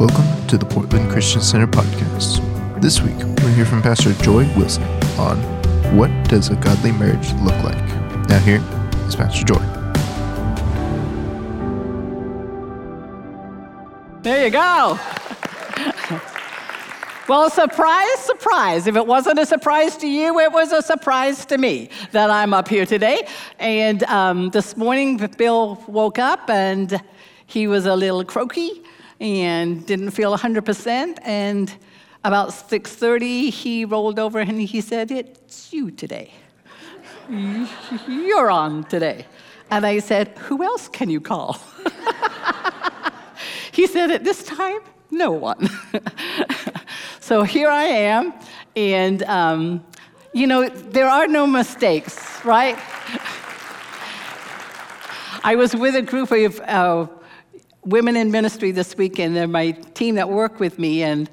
Welcome to the Portland Christian Center podcast. This week, we'll hear from Pastor Joy Wilson on What Does a Godly Marriage Look Like? Now, here is Pastor Joy. There you go. well, surprise, surprise. If it wasn't a surprise to you, it was a surprise to me that I'm up here today. And um, this morning, Bill woke up and he was a little croaky and didn't feel 100%. And about 6:30, he rolled over and he said, "It's you today. You're on today." And I said, "Who else can you call?" he said, "At this time, no one." so here I am, and um, you know there are no mistakes, right? I was with a group of uh, women in ministry this weekend. They're my team that work with me, and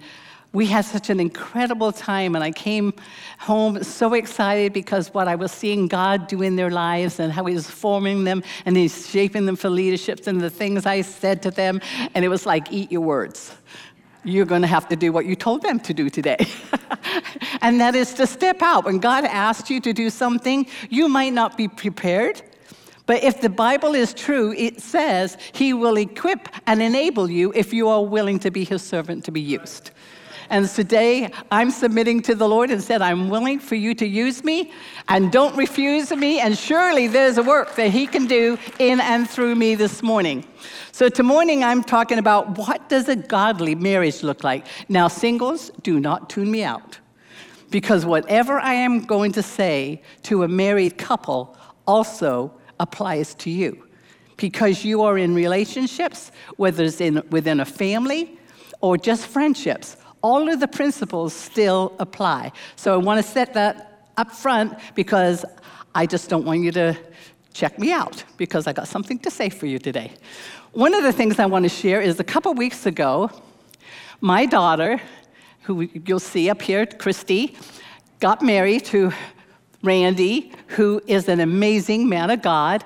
we had such an incredible time. And I came home so excited because what I was seeing God do in their lives and how He was forming them and He's shaping them for leaderships and the things I said to them. And it was like, eat your words. You're going to have to do what you told them to do today. and that is to step out. When God asks you to do something, you might not be prepared. But if the Bible is true, it says he will equip and enable you if you are willing to be his servant to be used. And today I'm submitting to the Lord and said, I'm willing for you to use me and don't refuse me. And surely there's a work that he can do in and through me this morning. So, to morning, I'm talking about what does a godly marriage look like? Now, singles, do not tune me out. Because whatever I am going to say to a married couple also applies to you because you are in relationships, whether it's in, within a family or just friendships. All of the principles still apply. So I want to set that up front because I just don't want you to check me out because I got something to say for you today. One of the things I want to share is a couple weeks ago, my daughter, who you'll see up here, Christy, got married to Randy, who is an amazing man of God.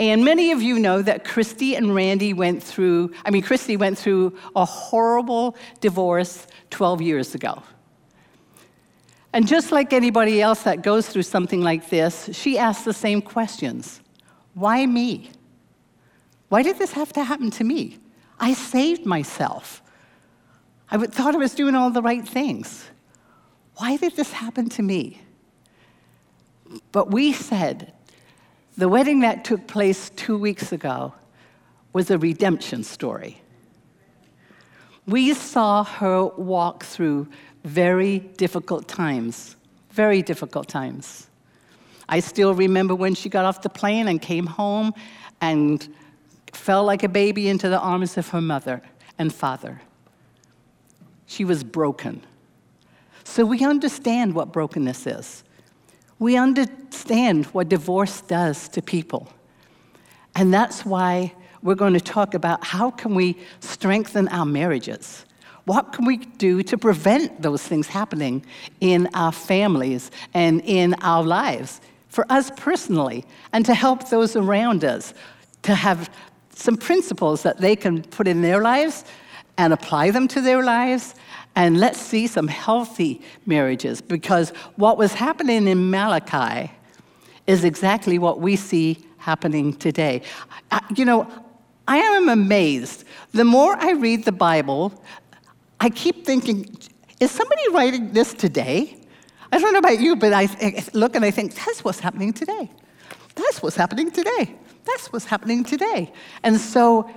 And many of you know that Christy and Randy went through, I mean, Christy went through a horrible divorce 12 years ago. And just like anybody else that goes through something like this, she asked the same questions Why me? Why did this have to happen to me? I saved myself. I thought I was doing all the right things. Why did this happen to me? But we said the wedding that took place two weeks ago was a redemption story. We saw her walk through very difficult times, very difficult times. I still remember when she got off the plane and came home and fell like a baby into the arms of her mother and father. She was broken. So we understand what brokenness is we understand what divorce does to people. And that's why we're going to talk about how can we strengthen our marriages? What can we do to prevent those things happening in our families and in our lives for us personally and to help those around us to have some principles that they can put in their lives and apply them to their lives and let's see some healthy marriages because what was happening in Malachi is exactly what we see happening today. I, you know, I am amazed. The more I read the Bible, I keep thinking, is somebody writing this today? I don't know about you, but I look and I think, that's what's happening today. That's what's happening today. That's what's happening today. And so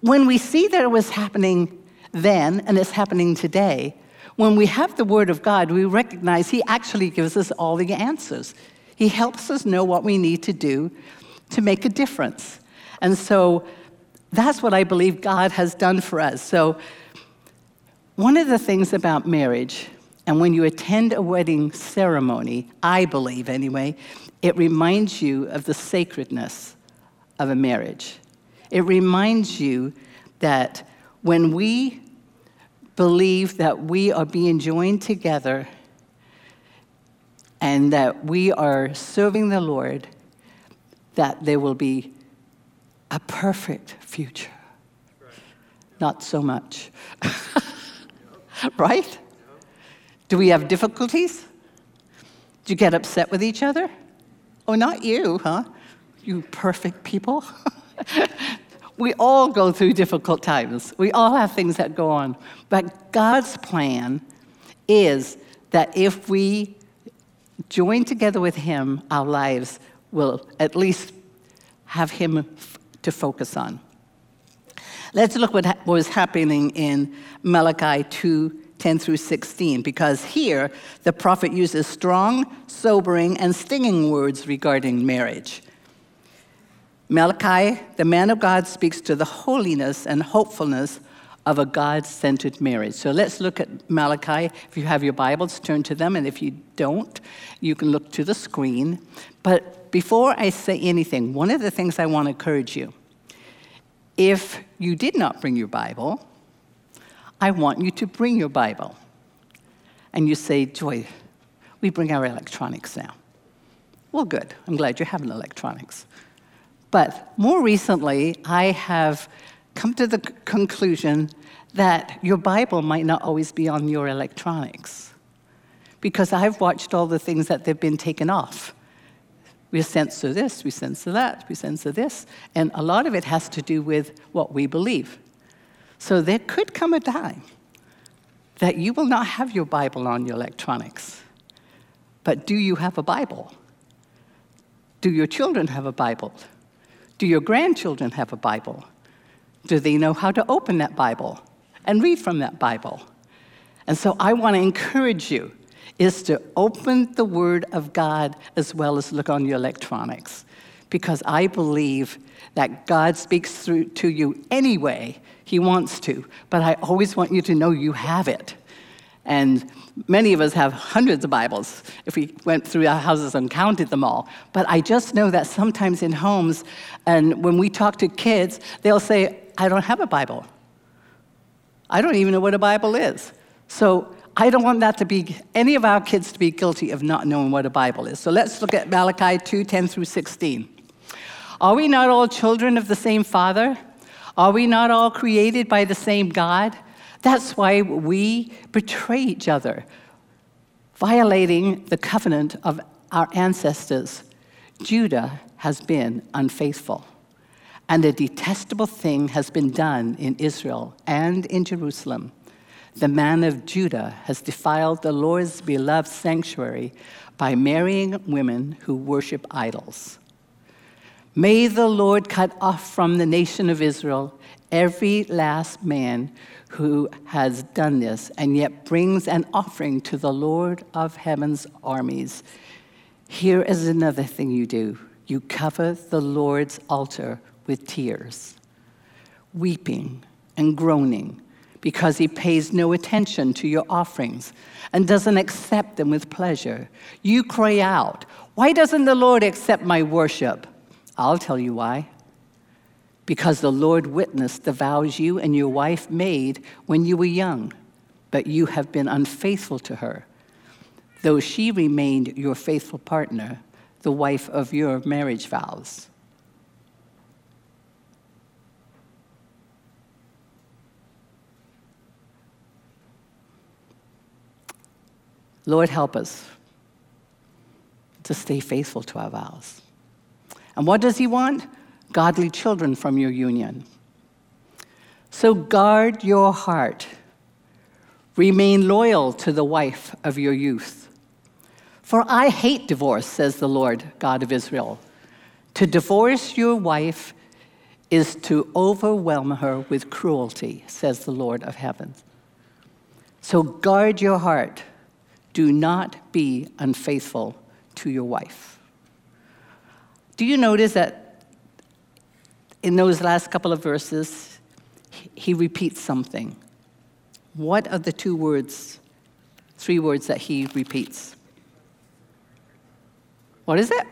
when we see that it was happening then and it's happening today. When we have the Word of God, we recognize He actually gives us all the answers. He helps us know what we need to do to make a difference. And so that's what I believe God has done for us. So, one of the things about marriage, and when you attend a wedding ceremony, I believe anyway, it reminds you of the sacredness of a marriage. It reminds you that when we believe that we are being joined together and that we are serving the Lord, that there will be a perfect future. not so much. right? Do we have difficulties? Do you get upset with each other? Oh, not you, huh? You perfect people. we all go through difficult times. We all have things that go on. But God's plan is that if we join together with Him, our lives will at least have Him f- to focus on. Let's look what ha- was happening in Malachi 2 10 through 16, because here the prophet uses strong, sobering, and stinging words regarding marriage. Malachi, the man of God, speaks to the holiness and hopefulness of a God centered marriage. So let's look at Malachi. If you have your Bibles, turn to them, and if you don't, you can look to the screen. But before I say anything, one of the things I want to encourage you if you did not bring your Bible, I want you to bring your Bible. And you say, Joy, we bring our electronics now. Well, good. I'm glad you're having electronics. But more recently, I have come to the conclusion that your Bible might not always be on your electronics. Because I've watched all the things that they've been taken off. We censor this, we censor that, we censor this, and a lot of it has to do with what we believe. So there could come a time that you will not have your Bible on your electronics. But do you have a Bible? Do your children have a Bible? Do your grandchildren have a Bible? Do they know how to open that Bible and read from that Bible? And so I want to encourage you is to open the Word of God as well as look on your electronics. Because I believe that God speaks through to you anyway He wants to. But I always want you to know you have it. And many of us have hundreds of Bibles if we went through our houses and counted them all. But I just know that sometimes in homes, and when we talk to kids, they'll say, I don't have a Bible. I don't even know what a Bible is. So I don't want that to be any of our kids to be guilty of not knowing what a Bible is. So let's look at Malachi 2 10 through 16. Are we not all children of the same Father? Are we not all created by the same God? That's why we betray each other, violating the covenant of our ancestors. Judah has been unfaithful, and a detestable thing has been done in Israel and in Jerusalem. The man of Judah has defiled the Lord's beloved sanctuary by marrying women who worship idols. May the Lord cut off from the nation of Israel every last man who has done this and yet brings an offering to the Lord of heaven's armies. Here is another thing you do you cover the Lord's altar with tears, weeping and groaning because he pays no attention to your offerings and doesn't accept them with pleasure. You cry out, Why doesn't the Lord accept my worship? I'll tell you why because the Lord witnessed the vows you and your wife made when you were young, but you have been unfaithful to her, though she remained your faithful partner, the wife of your marriage vows. Lord, help us to stay faithful to our vows. And what does He want? Godly children from your union. So guard your heart. Remain loyal to the wife of your youth. For I hate divorce, says the Lord God of Israel. To divorce your wife is to overwhelm her with cruelty, says the Lord of heaven. So guard your heart. Do not be unfaithful to your wife. Do you notice that in those last couple of verses, he repeats something. What are the two words, three words that he repeats? What is it?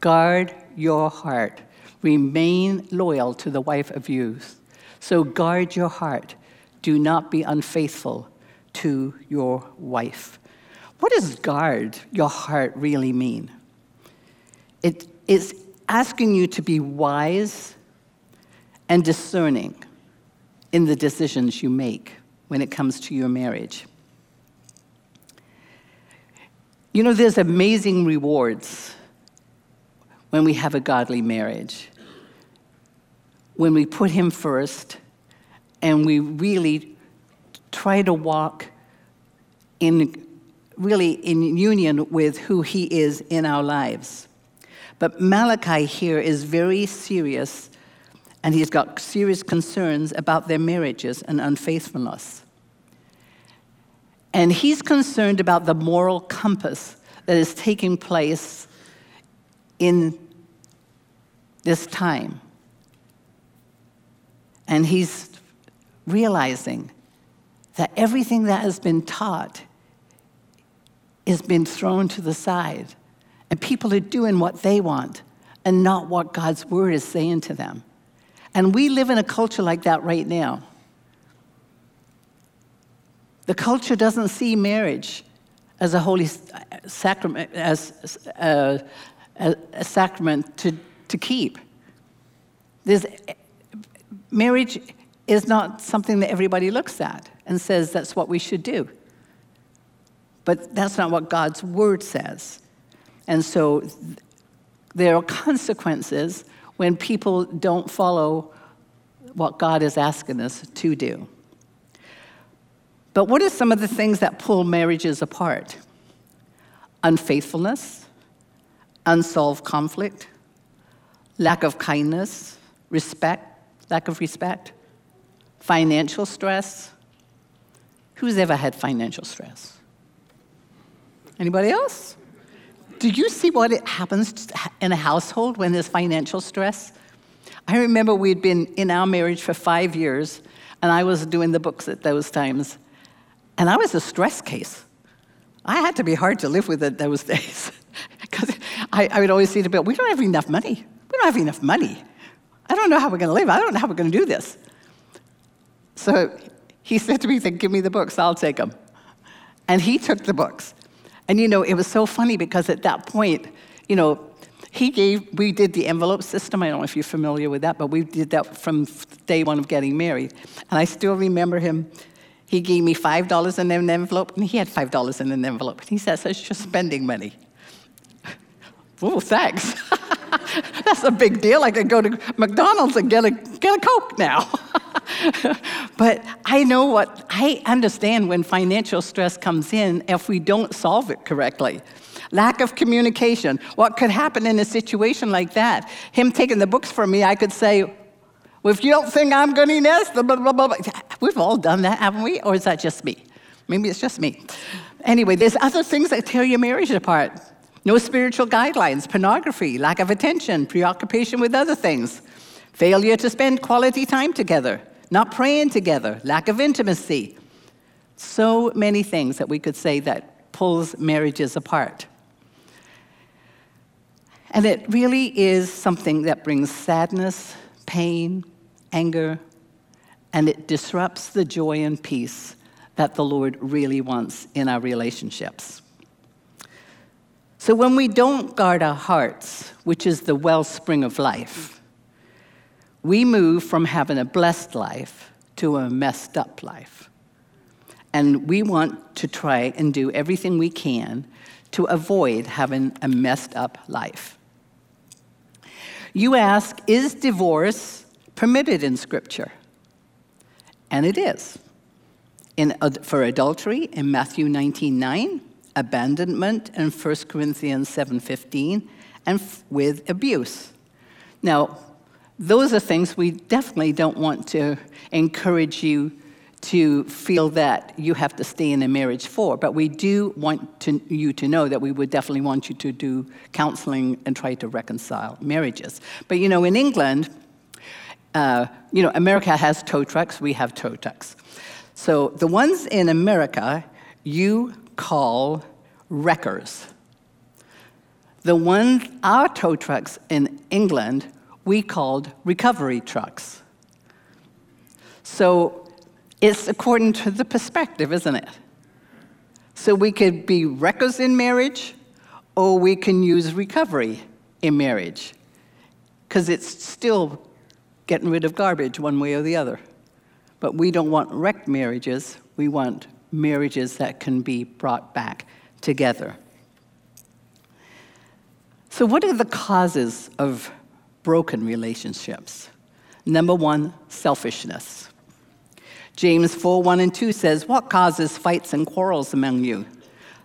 Guard your heart. Remain loyal to the wife of youth. So guard your heart. Do not be unfaithful to your wife. What does guard your heart really mean? It is asking you to be wise and discerning. in the decisions you make when it comes to your marriage. You know, there's amazing rewards when we have a godly marriage. When we put Him first and we really try to walk in really in union with who He is in our lives. But Malachi here is very serious, and he's got serious concerns about their marriages and unfaithfulness. And he's concerned about the moral compass that is taking place in this time. And he's realizing that everything that has been taught is being thrown to the side. And people are doing what they want and not what God's word is saying to them. And we live in a culture like that right now. The culture doesn't see marriage as a holy sacrament, as a, a, a sacrament to, to keep. There's, marriage is not something that everybody looks at and says that's what we should do. But that's not what God's word says. And so there are consequences when people don't follow what God is asking us to do. But what are some of the things that pull marriages apart? Unfaithfulness, unsolved conflict, lack of kindness, respect, lack of respect, financial stress. Who's ever had financial stress? Anybody else? Do you see what it happens in a household when there's financial stress? I remember we'd been in our marriage for five years, and I was doing the books at those times. And I was a stress case. I had to be hard to live with at those days. Because I, I, would always say to Bill, we don't have enough money. We don't have enough money. I don't know how we're going to live. I don't know how we're going to do this. So he said to me, give me the books, I'll take them. And he took the books. And you know, it was so funny because at that point, you know, he gave, we did the envelope system. I don't know if you're familiar with that, but we did that from day one of getting married. And I still remember him he gave me $5 in an envelope, and he had $5 in an envelope. And he says, It's just spending money. oh, thanks. That's a big deal. I could go to McDonald's and get a, get a Coke now. but I know what, I understand when financial stress comes in if we don't solve it correctly. Lack of communication. What could happen in a situation like that? Him taking the books from me, I could say, well, if you don't think I'm good enough, blah, blah, blah, blah. We've all done that, haven't we? Or is that just me? Maybe it's just me. Anyway, there's other things that tear your marriage apart. No spiritual guidelines, pornography, lack of attention, preoccupation with other things, failure to spend quality time together, not praying together, lack of intimacy. So many things that we could say that pulls marriages apart. And it really is something that brings sadness, pain, anger, and it disrupts the joy and peace that the Lord really wants in our relationships. So when we don't guard our hearts, which is the wellspring of life, we move from having a blessed life to a messed up life. And we want to try and do everything we can to avoid having a messed up life. You ask, is divorce permitted in Scripture. And it is. In, for adultery in Matthew 19 9, abandonment in 1 Corinthians 7 15, and f- with abuse. Now, those are things we definitely don't want to encourage you to feel that you have to stay in a marriage for, but we do want to, you to know that we would definitely want you to do counseling and try to reconcile marriages. But you know, in England, uh, you know, America has tow trucks, we have tow trucks. So the ones in America you call wreckers. The ones, our tow trucks in England, we called recovery trucks. So it's according to the perspective, isn't it? So we could be wreckers in marriage, or we can use recovery in marriage, because it's still getting rid of garbage one way or the other. But we don't want wrecked marriages, we want marriages that can be brought back together. So, what are the causes of broken relationships? Number one, selfishness. James 4 1 and 2 says, What causes fights and quarrels among you?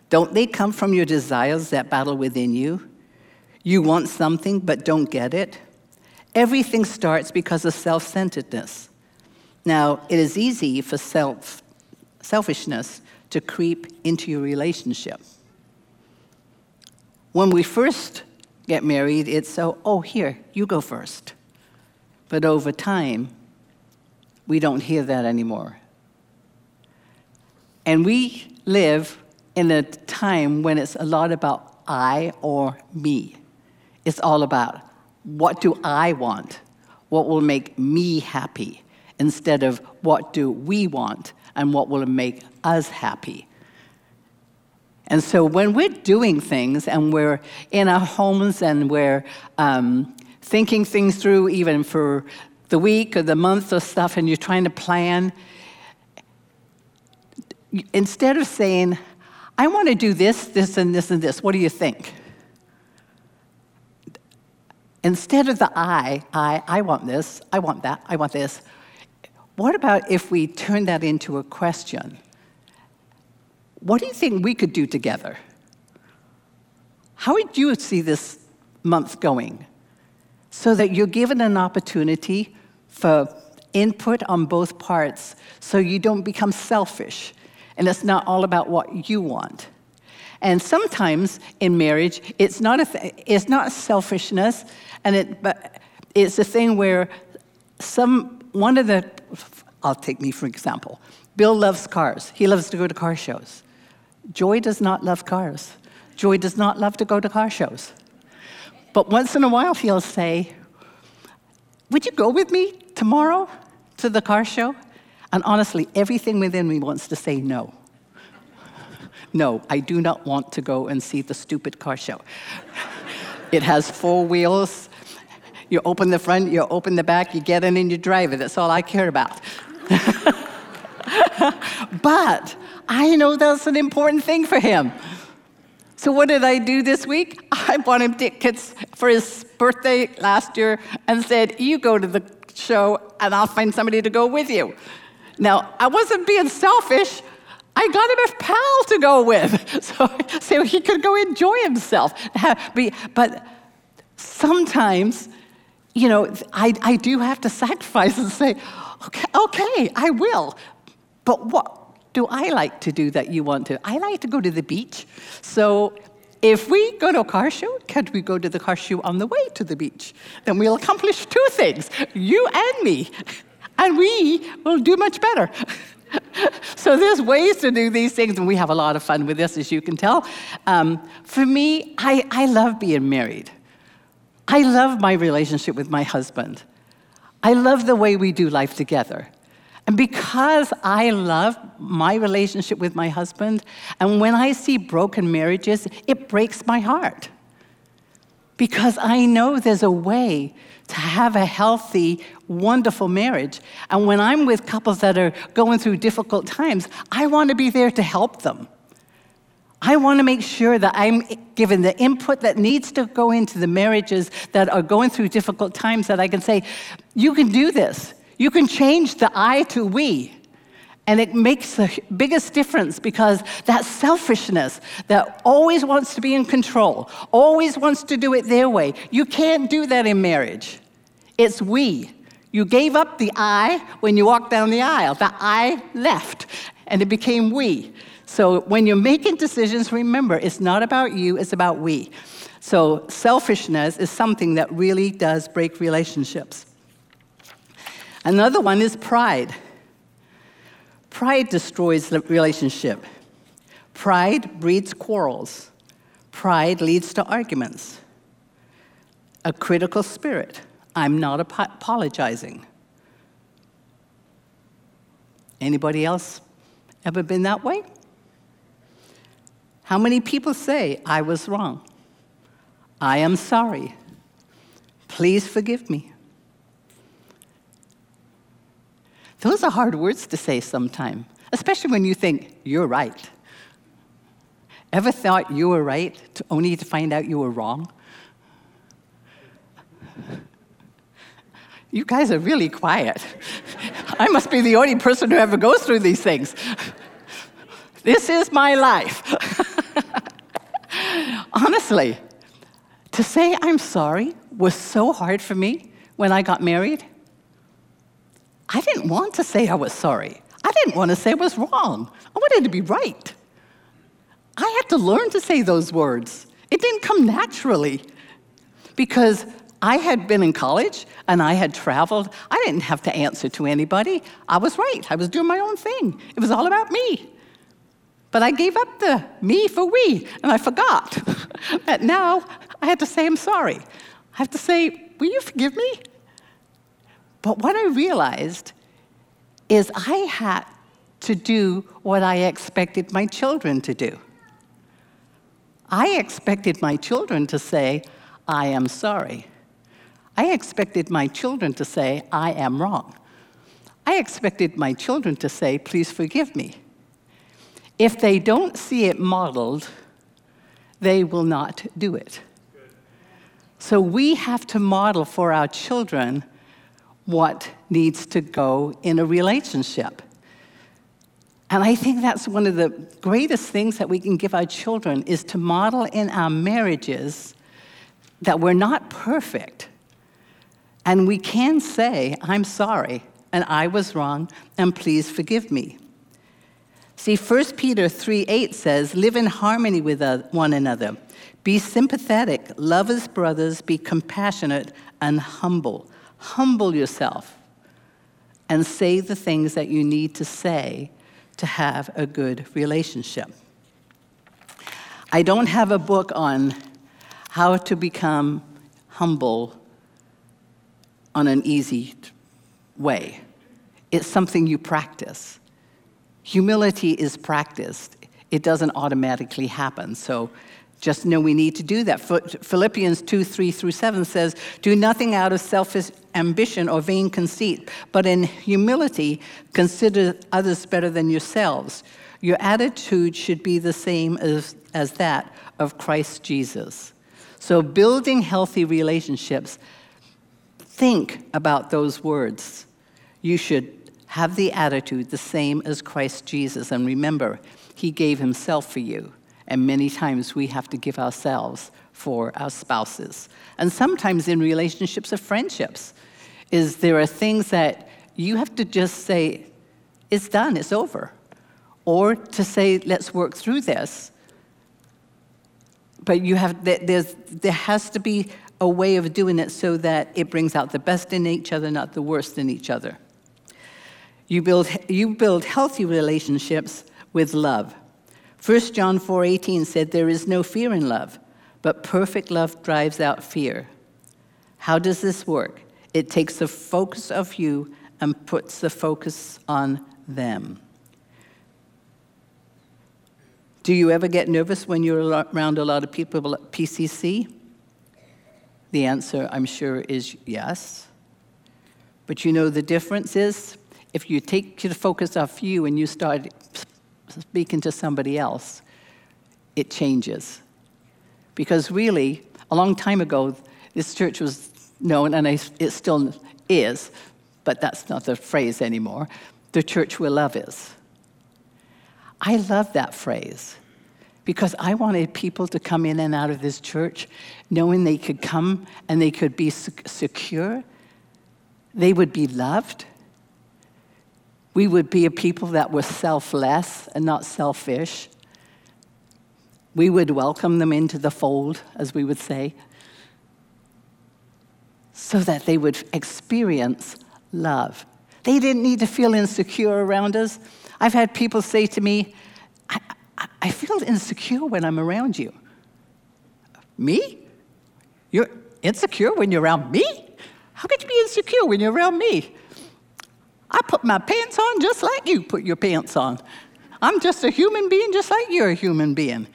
Don't they come from your desires that battle within you? You want something but don't get it? Everything starts because of self centeredness. Now, it is easy for self, selfishness to creep into your relationship. When we first get married, it's so, oh, here, you go first. But over time, we don't hear that anymore. And we live in a time when it's a lot about I or me. It's all about what do I want? What will make me happy? Instead of what do we want and what will make us happy. And so when we're doing things and we're in our homes and we're um, thinking things through, even for the week or the month or stuff, and you're trying to plan, instead of saying, I want to do this, this, and this, and this, what do you think? Instead of the I, I, I want this, I want that, I want this, what about if we turn that into a question? What do you think we could do together? How would you see this month going? So that you're given an opportunity for input on both parts so you don't become selfish and it's not all about what you want. And sometimes in marriage, it's not, a th- it's not selfishness, and it, but it's a thing where some, one of the, I'll take me for example. Bill loves cars. He loves to go to car shows. Joy does not love cars. Joy does not love to go to car shows. But once in a while, he'll say, Would you go with me tomorrow to the car show? And honestly, everything within me wants to say no. No, I do not want to go and see the stupid car show. it has four wheels. You open the front, you open the back, you get in and you drive it. That's all I care about. but I know that's an important thing for him. So, what did I do this week? I bought him tickets for his birthday last year and said, You go to the show and I'll find somebody to go with you. Now, I wasn't being selfish. I got him a pal to go with so, so he could go enjoy himself. But sometimes, you know, I, I do have to sacrifice and say, okay, okay, I will. But what do I like to do that you want to? I like to go to the beach. So if we go to a car show, can we go to the car show on the way to the beach? Then we'll accomplish two things you and me, and we will do much better. so there's ways to do these things, and we have a lot of fun with this, as you can tell. Um, for me, I, I love being married. I love my relationship with my husband. I love the way we do life together. And because I love my relationship with my husband, and when I see broken marriages, it breaks my heart. Because I know there's a way to have a healthy, wonderful marriage. And when I'm with couples that are going through difficult times, I want to be there to help them. I want to make sure that I'm given the input that needs to go into the marriages that are going through difficult times, that I can say, you can do this. You can change the I to we. And it makes the biggest difference because that selfishness that always wants to be in control, always wants to do it their way, you can't do that in marriage. It's we. You gave up the I when you walked down the aisle. The I left, and it became we. So when you're making decisions, remember, it's not about you, it's about we. So selfishness is something that really does break relationships. Another one is pride. Pride destroys the relationship. Pride breeds quarrels. Pride leads to arguments. A critical spirit. I'm not apologizing. Anybody else ever been that way? How many people say, I was wrong? I am sorry. Please forgive me. Those are hard words to say sometimes, especially when you think you're right. Ever thought you were right to, only to find out you were wrong? You guys are really quiet. I must be the only person who ever goes through these things. This is my life. Honestly, to say I'm sorry was so hard for me when I got married. I didn't want to say I was sorry. I didn't want to say I was wrong. I wanted to be right. I had to learn to say those words. It didn't come naturally because I had been in college and I had traveled. I didn't have to answer to anybody. I was right. I was doing my own thing. It was all about me. But I gave up the me for we, and I forgot that now I had to say, I'm sorry. I have to say, Will you forgive me? But what I realized is I had to do what I expected my children to do. I expected my children to say, I am sorry. I expected my children to say, I am wrong. I expected my children to say, please forgive me. If they don't see it modeled, they will not do it. So we have to model for our children what needs to go in a relationship. And I think that's one of the greatest things that we can give our children is to model in our marriages that we're not perfect. And we can say, I'm sorry, and I was wrong, and please forgive me. See, 1 Peter 3 8 says, Live in harmony with one another. Be sympathetic, love as brothers, be compassionate and humble. Humble yourself and say the things that you need to say to have a good relationship. I don't have a book on how to become humble on an easy way. It's something you practice. Humility is practiced, it doesn't automatically happen. So just know we need to do that. Philippians 2 3 through 7 says, Do nothing out of selfish ambition or vain conceit, but in humility consider others better than yourselves. Your attitude should be the same as, as that of Christ Jesus. So, building healthy relationships, think about those words. You should have the attitude the same as Christ Jesus. And remember, he gave himself for you. And many times we have to give ourselves for our spouses. And sometimes in relationships or friendships, is there are things that you have to just say, it's done, it's over. Or to say, let's work through this. But you have, there's, there has to be a way of doing it so that it brings out the best in each other, not the worst in each other. You build, you build healthy relationships with love. 1 John 4:18 said there is no fear in love, but perfect love drives out fear. How does this work? It takes the focus of you and puts the focus on them. Do you ever get nervous when you're around a lot of people at PCC? The answer, I'm sure, is yes. But you know the difference is if you take the focus off you and you start speaking to somebody else, it changes. Because really, a long time ago, this church was known, and it still is, but that's not the phrase anymore the church where love is. I love that phrase because I wanted people to come in and out of this church knowing they could come and they could be secure, they would be loved, we would be a people that were selfless and not selfish. We would welcome them into the fold, as we would say, so that they would experience love. They didn't need to feel insecure around us. I've had people say to me, I, I, feel insecure when I'm around you. Me? You're insecure when you're around me? How could you be insecure when you're around me? I put my pants on just like you put your pants on. I'm just a human being just like you're a human being.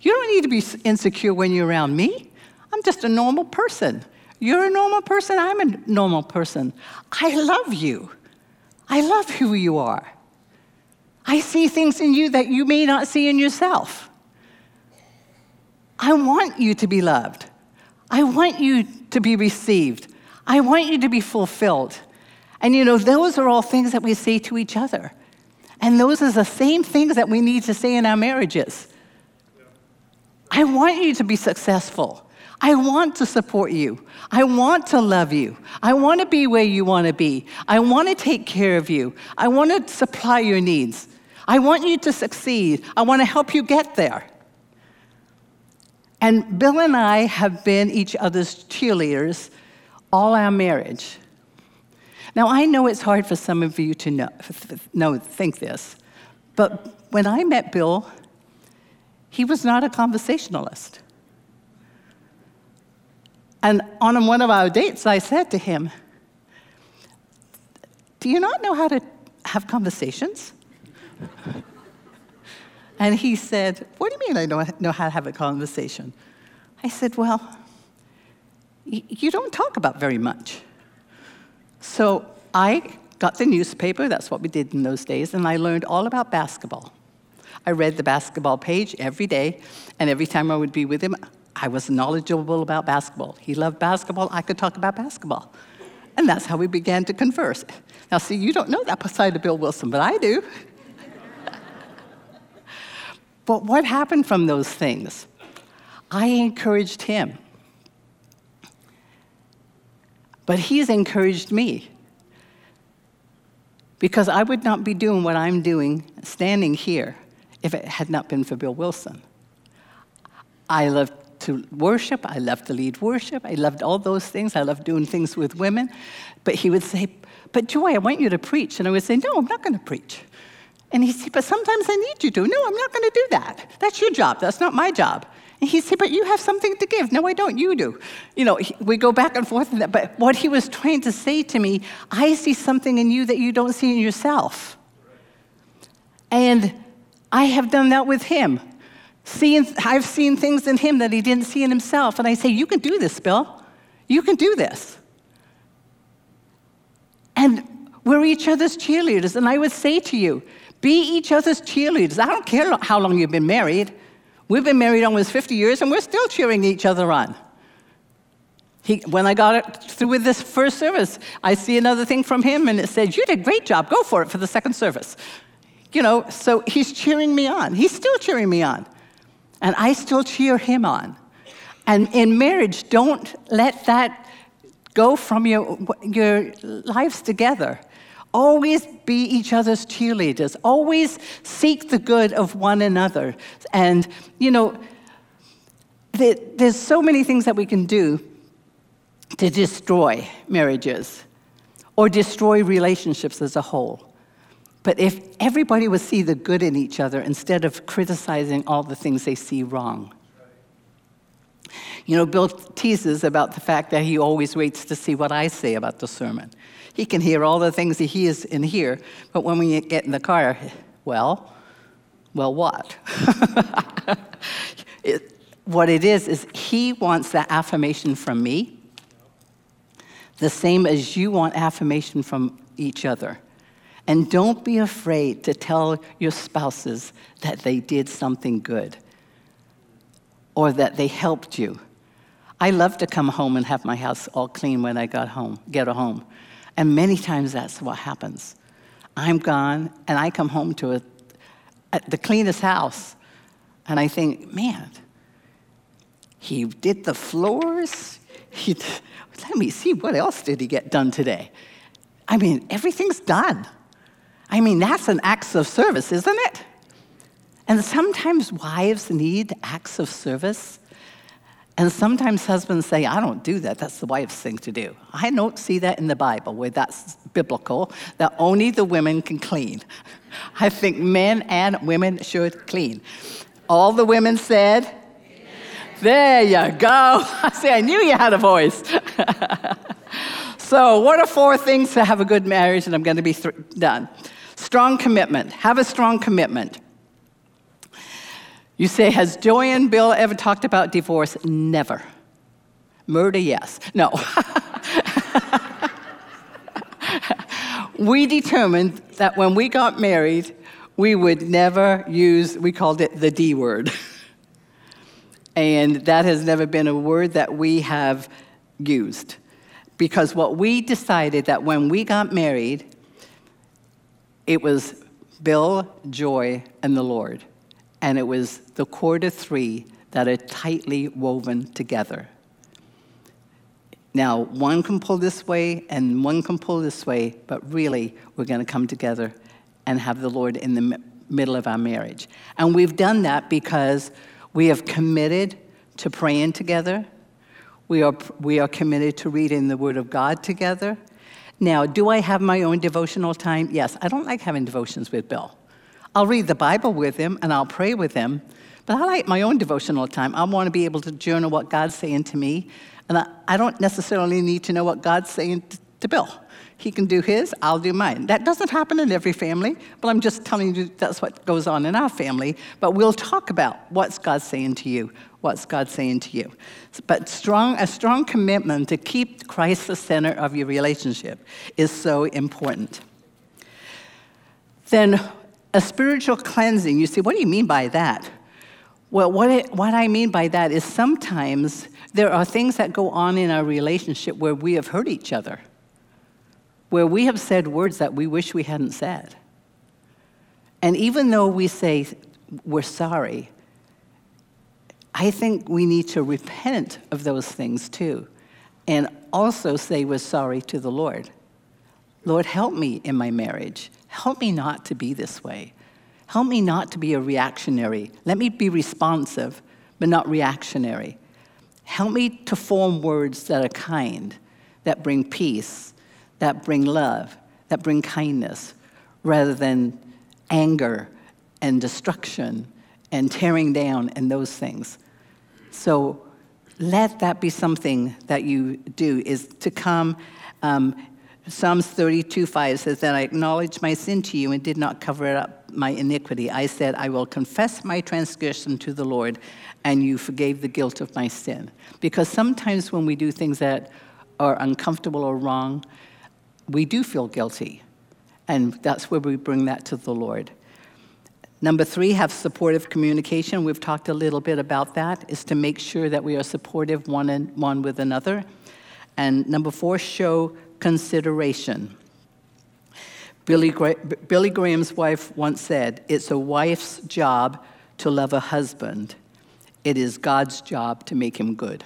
You don't need to be insecure when you're around me. I'm just a normal person. You're a normal person, I'm a normal person. I love you. I love who you are. I see things in you that you may not see in yourself. I want you to be loved. I want you to be received. I want you to be fulfilled. And you know, those are all things that we say to each other. And those are the same things that we need to say in our marriages. I want you to be successful. I want to support you. I want to love you. I want to be where you want to be. I want to take care of you. I want to supply your needs. I want you to succeed. I want to help you get there. And Bill and I have been each other's cheerleaders all our marriage. Now, I know it's hard for some of you to know, know, think this, but when I met Bill, he was not a conversationalist. And on one of our dates, I said to him, Do you not know how to have conversations? and he said, What do you mean I don't know how to have a conversation? I said, Well, you don't talk about very much. So I got the newspaper, that's what we did in those days, and I learned all about basketball. I read the basketball page every day, and every time I would be with him, I was knowledgeable about basketball. He loved basketball, I could talk about basketball. And that's how we began to converse. Now, see, you don't know that side of Bill Wilson, but I do. but what happened from those things? I encouraged him. But he's encouraged me. Because I would not be doing what I'm doing standing here if it had not been for Bill Wilson. I love to worship. I love to lead worship. I loved all those things. I loved doing things with women. But he would say, But Joy, I want you to preach. And I would say, No, I'm not going to preach. And he'd say, But sometimes I need you to. No, I'm not going to do that. That's your job. That's not my job. He said, But you have something to give. No, I don't. You do. You know, we go back and forth in that. But what he was trying to say to me, I see something in you that you don't see in yourself. And I have done that with him. Seeing, I've seen things in him that he didn't see in himself. And I say, You can do this, Bill. You can do this. And we're each other's cheerleaders. And I would say to you, be each other's cheerleaders. I don't care how long you've been married. We've been married almost 50 years and we're still cheering each other on. He, when I got through with this first service, I see another thing from him and it said, You did a great job, go for it for the second service. You know, so he's cheering me on. He's still cheering me on. And I still cheer him on. And in marriage, don't let that go from your, your lives together. Always be each other's cheerleaders. Always seek the good of one another. And, you know, there's so many things that we can do to destroy marriages or destroy relationships as a whole. But if everybody would see the good in each other instead of criticizing all the things they see wrong. You know, Bill teases about the fact that he always waits to see what I say about the sermon. He can hear all the things that he hears in here, but when we get in the car, well, well, what? it, what it is, is he wants that affirmation from me, the same as you want affirmation from each other. And don't be afraid to tell your spouses that they did something good or that they helped you. I love to come home and have my house all clean when I got home, get home. And many times that's what happens. I'm gone, and I come home to a, a, the cleanest house, and I think, man, he did the floors. He, let me see, what else did he get done today? I mean, everything's done. I mean, that's an act of service, isn't it? And sometimes wives need acts of service and sometimes husbands say, I don't do that. That's the wife's thing to do. I don't see that in the Bible where that's biblical, that only the women can clean. I think men and women should clean. All the women said. There you go. I say, I knew you had a voice. so, what are four things to have a good marriage? And I'm going to be th- done. Strong commitment. Have a strong commitment. You say, Has Joy and Bill ever talked about divorce? Never. Murder, yes. No. we determined that when we got married, we would never use, we called it the D word. and that has never been a word that we have used. Because what we decided that when we got married, it was Bill, Joy, and the Lord. And it was the quarter three that are tightly woven together. Now, one can pull this way and one can pull this way, but really, we're going to come together and have the Lord in the middle of our marriage. And we've done that because we have committed to praying together. We are, we are committed to reading the Word of God together. Now, do I have my own devotional time? Yes. I don't like having devotions with Bill. I'll read the Bible with him and I'll pray with him, but I like my own devotional time. I want to be able to journal what God's saying to me, and I, I don't necessarily need to know what God's saying to, to Bill. He can do his, I'll do mine. That doesn't happen in every family, but I'm just telling you that's what goes on in our family. But we'll talk about what's God saying to you, what's God saying to you. But strong, a strong commitment to keep Christ the center of your relationship is so important. Then a spiritual cleansing, you see, what do you mean by that? Well, what, it, what I mean by that is sometimes there are things that go on in our relationship where we have hurt each other where we have said words that we wish we hadn't said. And even though we say we're sorry, I think we need to repent of those things too, and also say we're sorry to the Lord. Lord, help me in my marriage. Help me not to be this way. Help me not to be a reactionary. Let me be responsive, but not reactionary. Help me to form words that are kind, that bring peace, that bring love, that bring kindness, rather than anger and destruction and tearing down and those things. So let that be something that you do, is to come. Um, Psalms 32 5 says that I acknowledged my sin to you and did not cover up my iniquity. I said, I will confess my transgression to the Lord, and you forgave the guilt of my sin. Because sometimes when we do things that are uncomfortable or wrong, we do feel guilty. And that's where we bring that to the Lord. Number three, have supportive communication. We've talked a little bit about that, is to make sure that we are supportive one, and, one with another. And number four, show consideration. Billy, Gra- Billy Graham's wife once said, It's a wife's job to love a husband, it is God's job to make him good.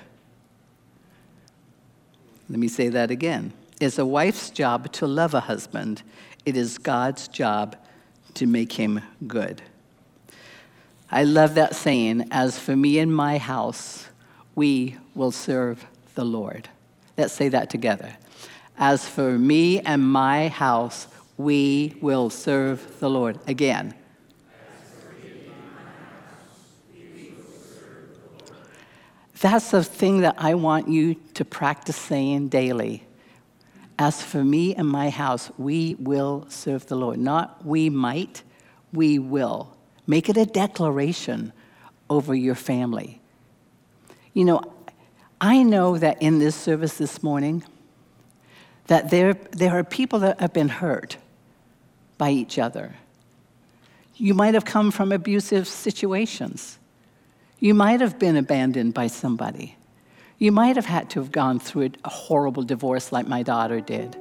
Let me say that again It's a wife's job to love a husband, it is God's job to make him good. I love that saying, as for me and my house, we will serve the Lord. Let's say that together. As for me and my house, we will serve the Lord. Again. That's the thing that I want you to practice saying daily. As for me and my house, we will serve the Lord. Not we might, we will. Make it a declaration over your family. You know, I know that in this service this morning, that there, there are people that have been hurt by each other. You might have come from abusive situations. You might have been abandoned by somebody. You might have had to have gone through a horrible divorce like my daughter did.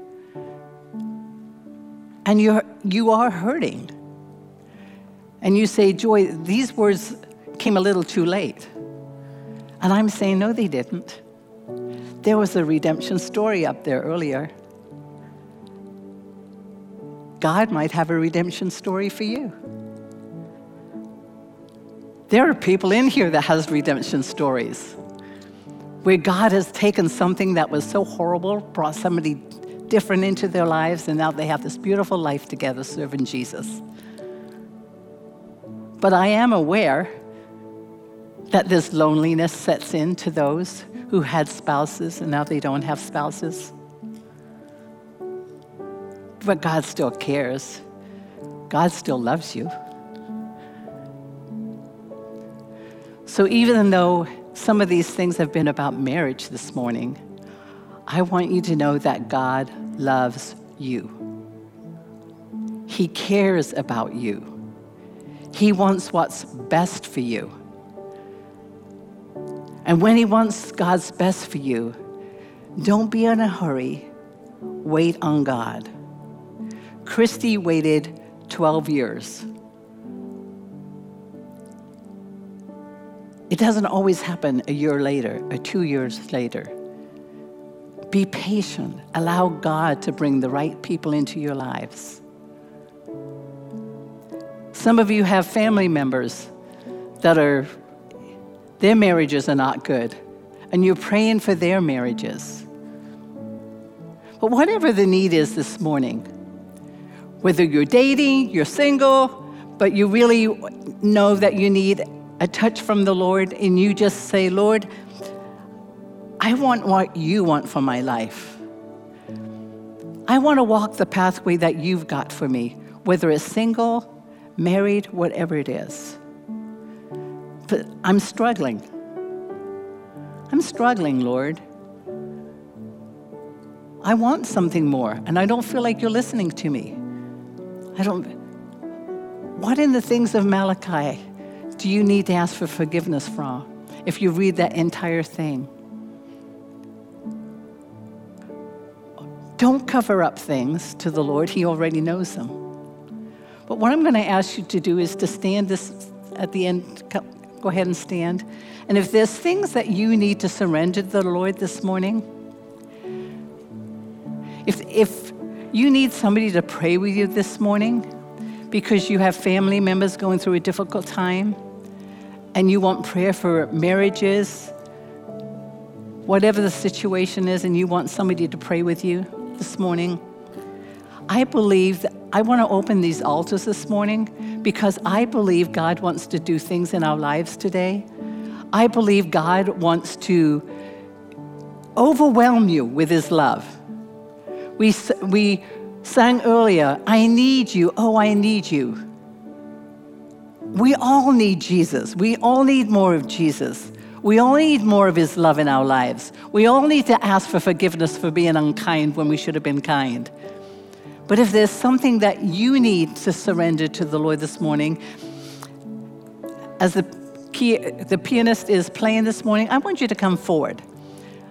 And you're, you are hurting. And you say, Joy, these words came a little too late. And I'm saying, no, they didn't. There was a redemption story up there earlier. God might have a redemption story for you. There are people in here that has redemption stories where God has taken something that was so horrible, brought somebody different into their lives, and now they have this beautiful life together serving Jesus. But I am aware that this loneliness sets in to those who had spouses and now they don't have spouses. But God still cares. God still loves you. So even though some of these things have been about marriage this morning. I want you to know that God loves you. He cares about you. He wants what's best for you. And when He wants God's best for you, don't be in a hurry. Wait on God. Christy waited 12 years. It doesn't always happen a year later or two years later. Be patient. Allow God to bring the right people into your lives. Some of you have family members that are, their marriages are not good, and you're praying for their marriages. But whatever the need is this morning, whether you're dating, you're single, but you really know that you need a touch from the Lord, and you just say, Lord, I want what you want for my life. I want to walk the pathway that you've got for me, whether it's single, married, whatever it is. But I'm struggling. I'm struggling, Lord. I want something more, and I don't feel like you're listening to me. I don't. What in the things of Malachi do you need to ask for forgiveness from if you read that entire thing? Don't cover up things to the Lord, He already knows them. But what I'm going to ask you to do is to stand this at the end. Go ahead and stand. And if there's things that you need to surrender to the Lord this morning, if, if you need somebody to pray with you this morning because you have family members going through a difficult time and you want prayer for marriages, whatever the situation is, and you want somebody to pray with you this morning, I believe that I want to open these altars this morning because I believe God wants to do things in our lives today. I believe God wants to overwhelm you with His love. We, we sang earlier, I need you. Oh, I need you. We all need Jesus. We all need more of Jesus. We all need more of His love in our lives. We all need to ask for forgiveness for being unkind when we should have been kind. But if there's something that you need to surrender to the Lord this morning, as the, key, the pianist is playing this morning, I want you to come forward.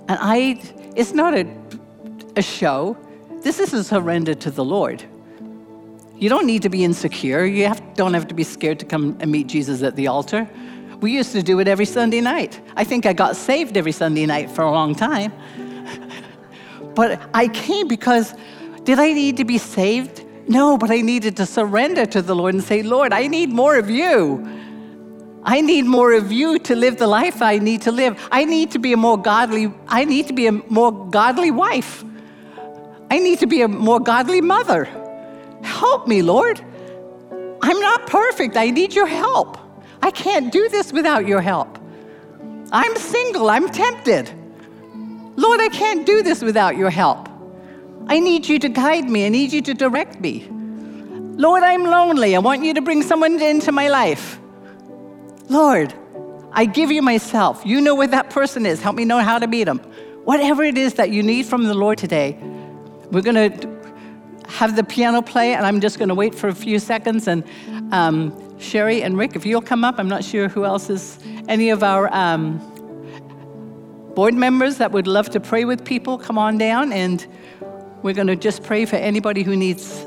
And I, it's not a, a show. This is a surrender to the Lord. You don't need to be insecure. You have, don't have to be scared to come and meet Jesus at the altar. We used to do it every Sunday night. I think I got saved every Sunday night for a long time. but I came because did I need to be saved? No, but I needed to surrender to the Lord and say, Lord, I need more of you. I need more of you to live the life I need to live. I need to be a more godly, I need to be a more godly wife. I need to be a more godly mother. Help me, Lord. I'm not perfect. I need your help. I can't do this without your help. I'm single. I'm tempted. Lord, I can't do this without your help. I need you to guide me. I need you to direct me. Lord, I'm lonely. I want you to bring someone into my life. Lord, I give you myself. You know where that person is. Help me know how to meet them. Whatever it is that you need from the Lord today, we're going to have the piano play, and I'm just going to wait for a few seconds. And um, Sherry and Rick, if you'll come up, I'm not sure who else is, any of our um, board members that would love to pray with people, come on down. And we're going to just pray for anybody who needs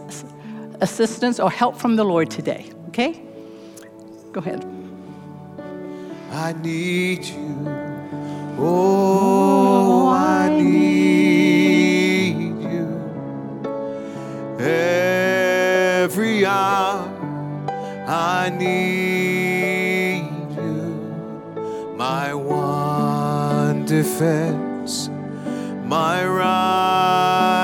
assistance or help from the Lord today. Okay? Go ahead. I need you. Oh, I need you. every hour I need you, my one defense, my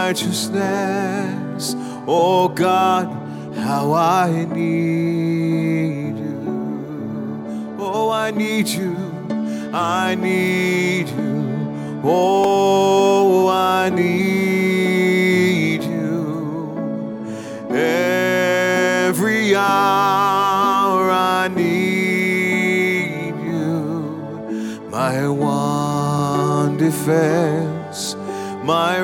righteousness. Oh God, how I need you. Oh, I need you, I need you. Oh, I need you every hour I need you, my one defense, my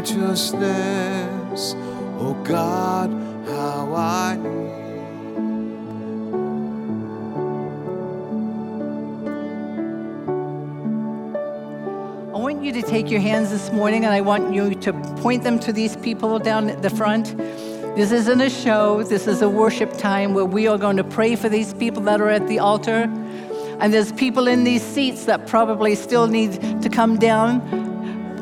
righteousness. oh God, how I need. I want you to take your hands this morning and I want you to point them to these people down at the front. This isn't a show, this is a worship time where we are going to pray for these people that are at the altar. And there's people in these seats that probably still need to come down.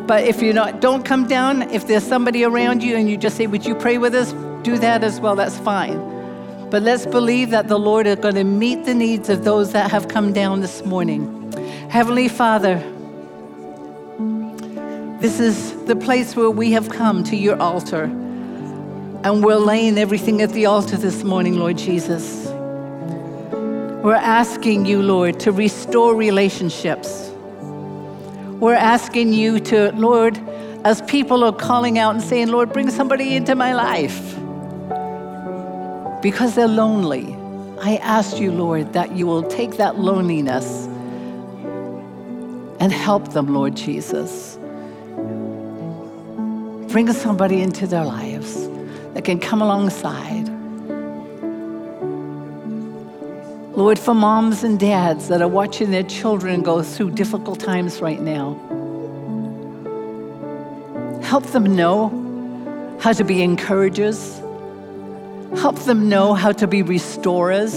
But if you not, don't come down, if there's somebody around you and you just say, Would you pray with us? Do that as well, that's fine. But let's believe that the Lord is going to meet the needs of those that have come down this morning. Heavenly Father, this is the place where we have come to your altar. And we're laying everything at the altar this morning, Lord Jesus. We're asking you, Lord, to restore relationships. We're asking you to, Lord, as people are calling out and saying, Lord, bring somebody into my life because they're lonely. I ask you, Lord, that you will take that loneliness and help them, Lord Jesus. Bring somebody into their lives that can come alongside. Lord, for moms and dads that are watching their children go through difficult times right now, help them know how to be encouragers, help them know how to be restorers,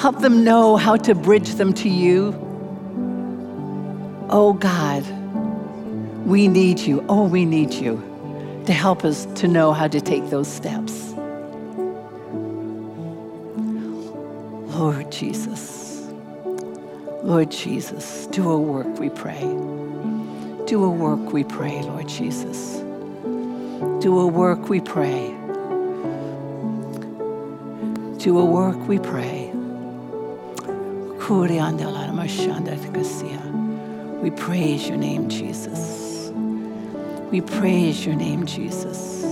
help them know how to bridge them to you. Oh God, we need you. Oh, we need you to help us to know how to take those steps. Lord Jesus, Lord Jesus, do a work, we pray. Do a work, we pray, Lord Jesus. Do a work, we pray. Do a work, we pray. We praise your name, Jesus. We praise your name, Jesus.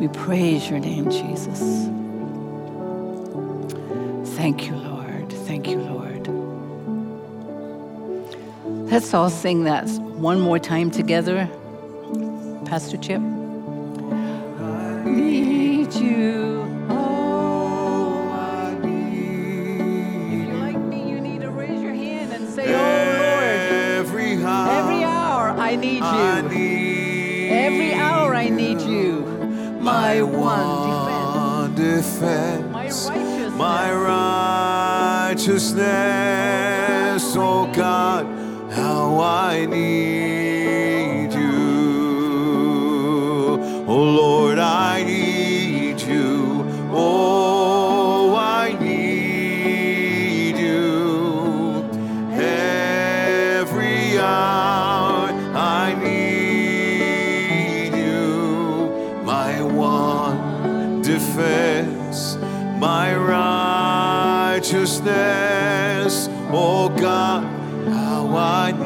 We praise your name, Jesus. Thank you, Lord. Thank you, Lord. Let's all sing that one more time together. Pastor Chip. Need you. Oh, I need you're like me, you need to raise your hand and say, Oh, every Lord, hour. every hour I need I you. need Every hour I need you. My one defense. My righteousness, oh God, how I need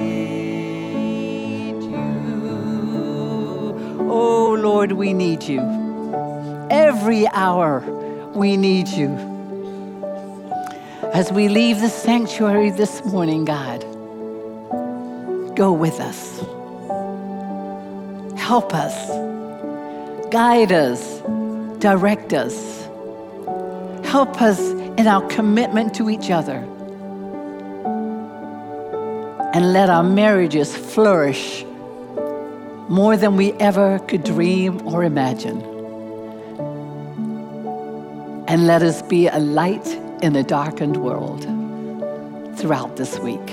need you. Oh Lord, we need you. Every hour we need you. As we leave the sanctuary this morning, God, go with us. Help us. Guide us. Direct us. Help us in our commitment to each other. And let our marriages flourish more than we ever could dream or imagine. And let us be a light in a darkened world throughout this week.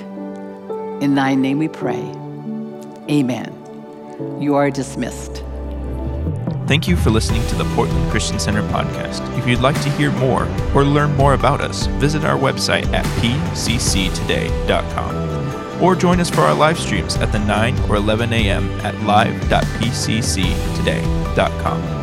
In thy name we pray. Amen. You are dismissed. Thank you for listening to the Portland Christian Center podcast. If you'd like to hear more or learn more about us, visit our website at pcctoday.com or join us for our live streams at the 9 or 11 a.m. at live.pcctoday.com.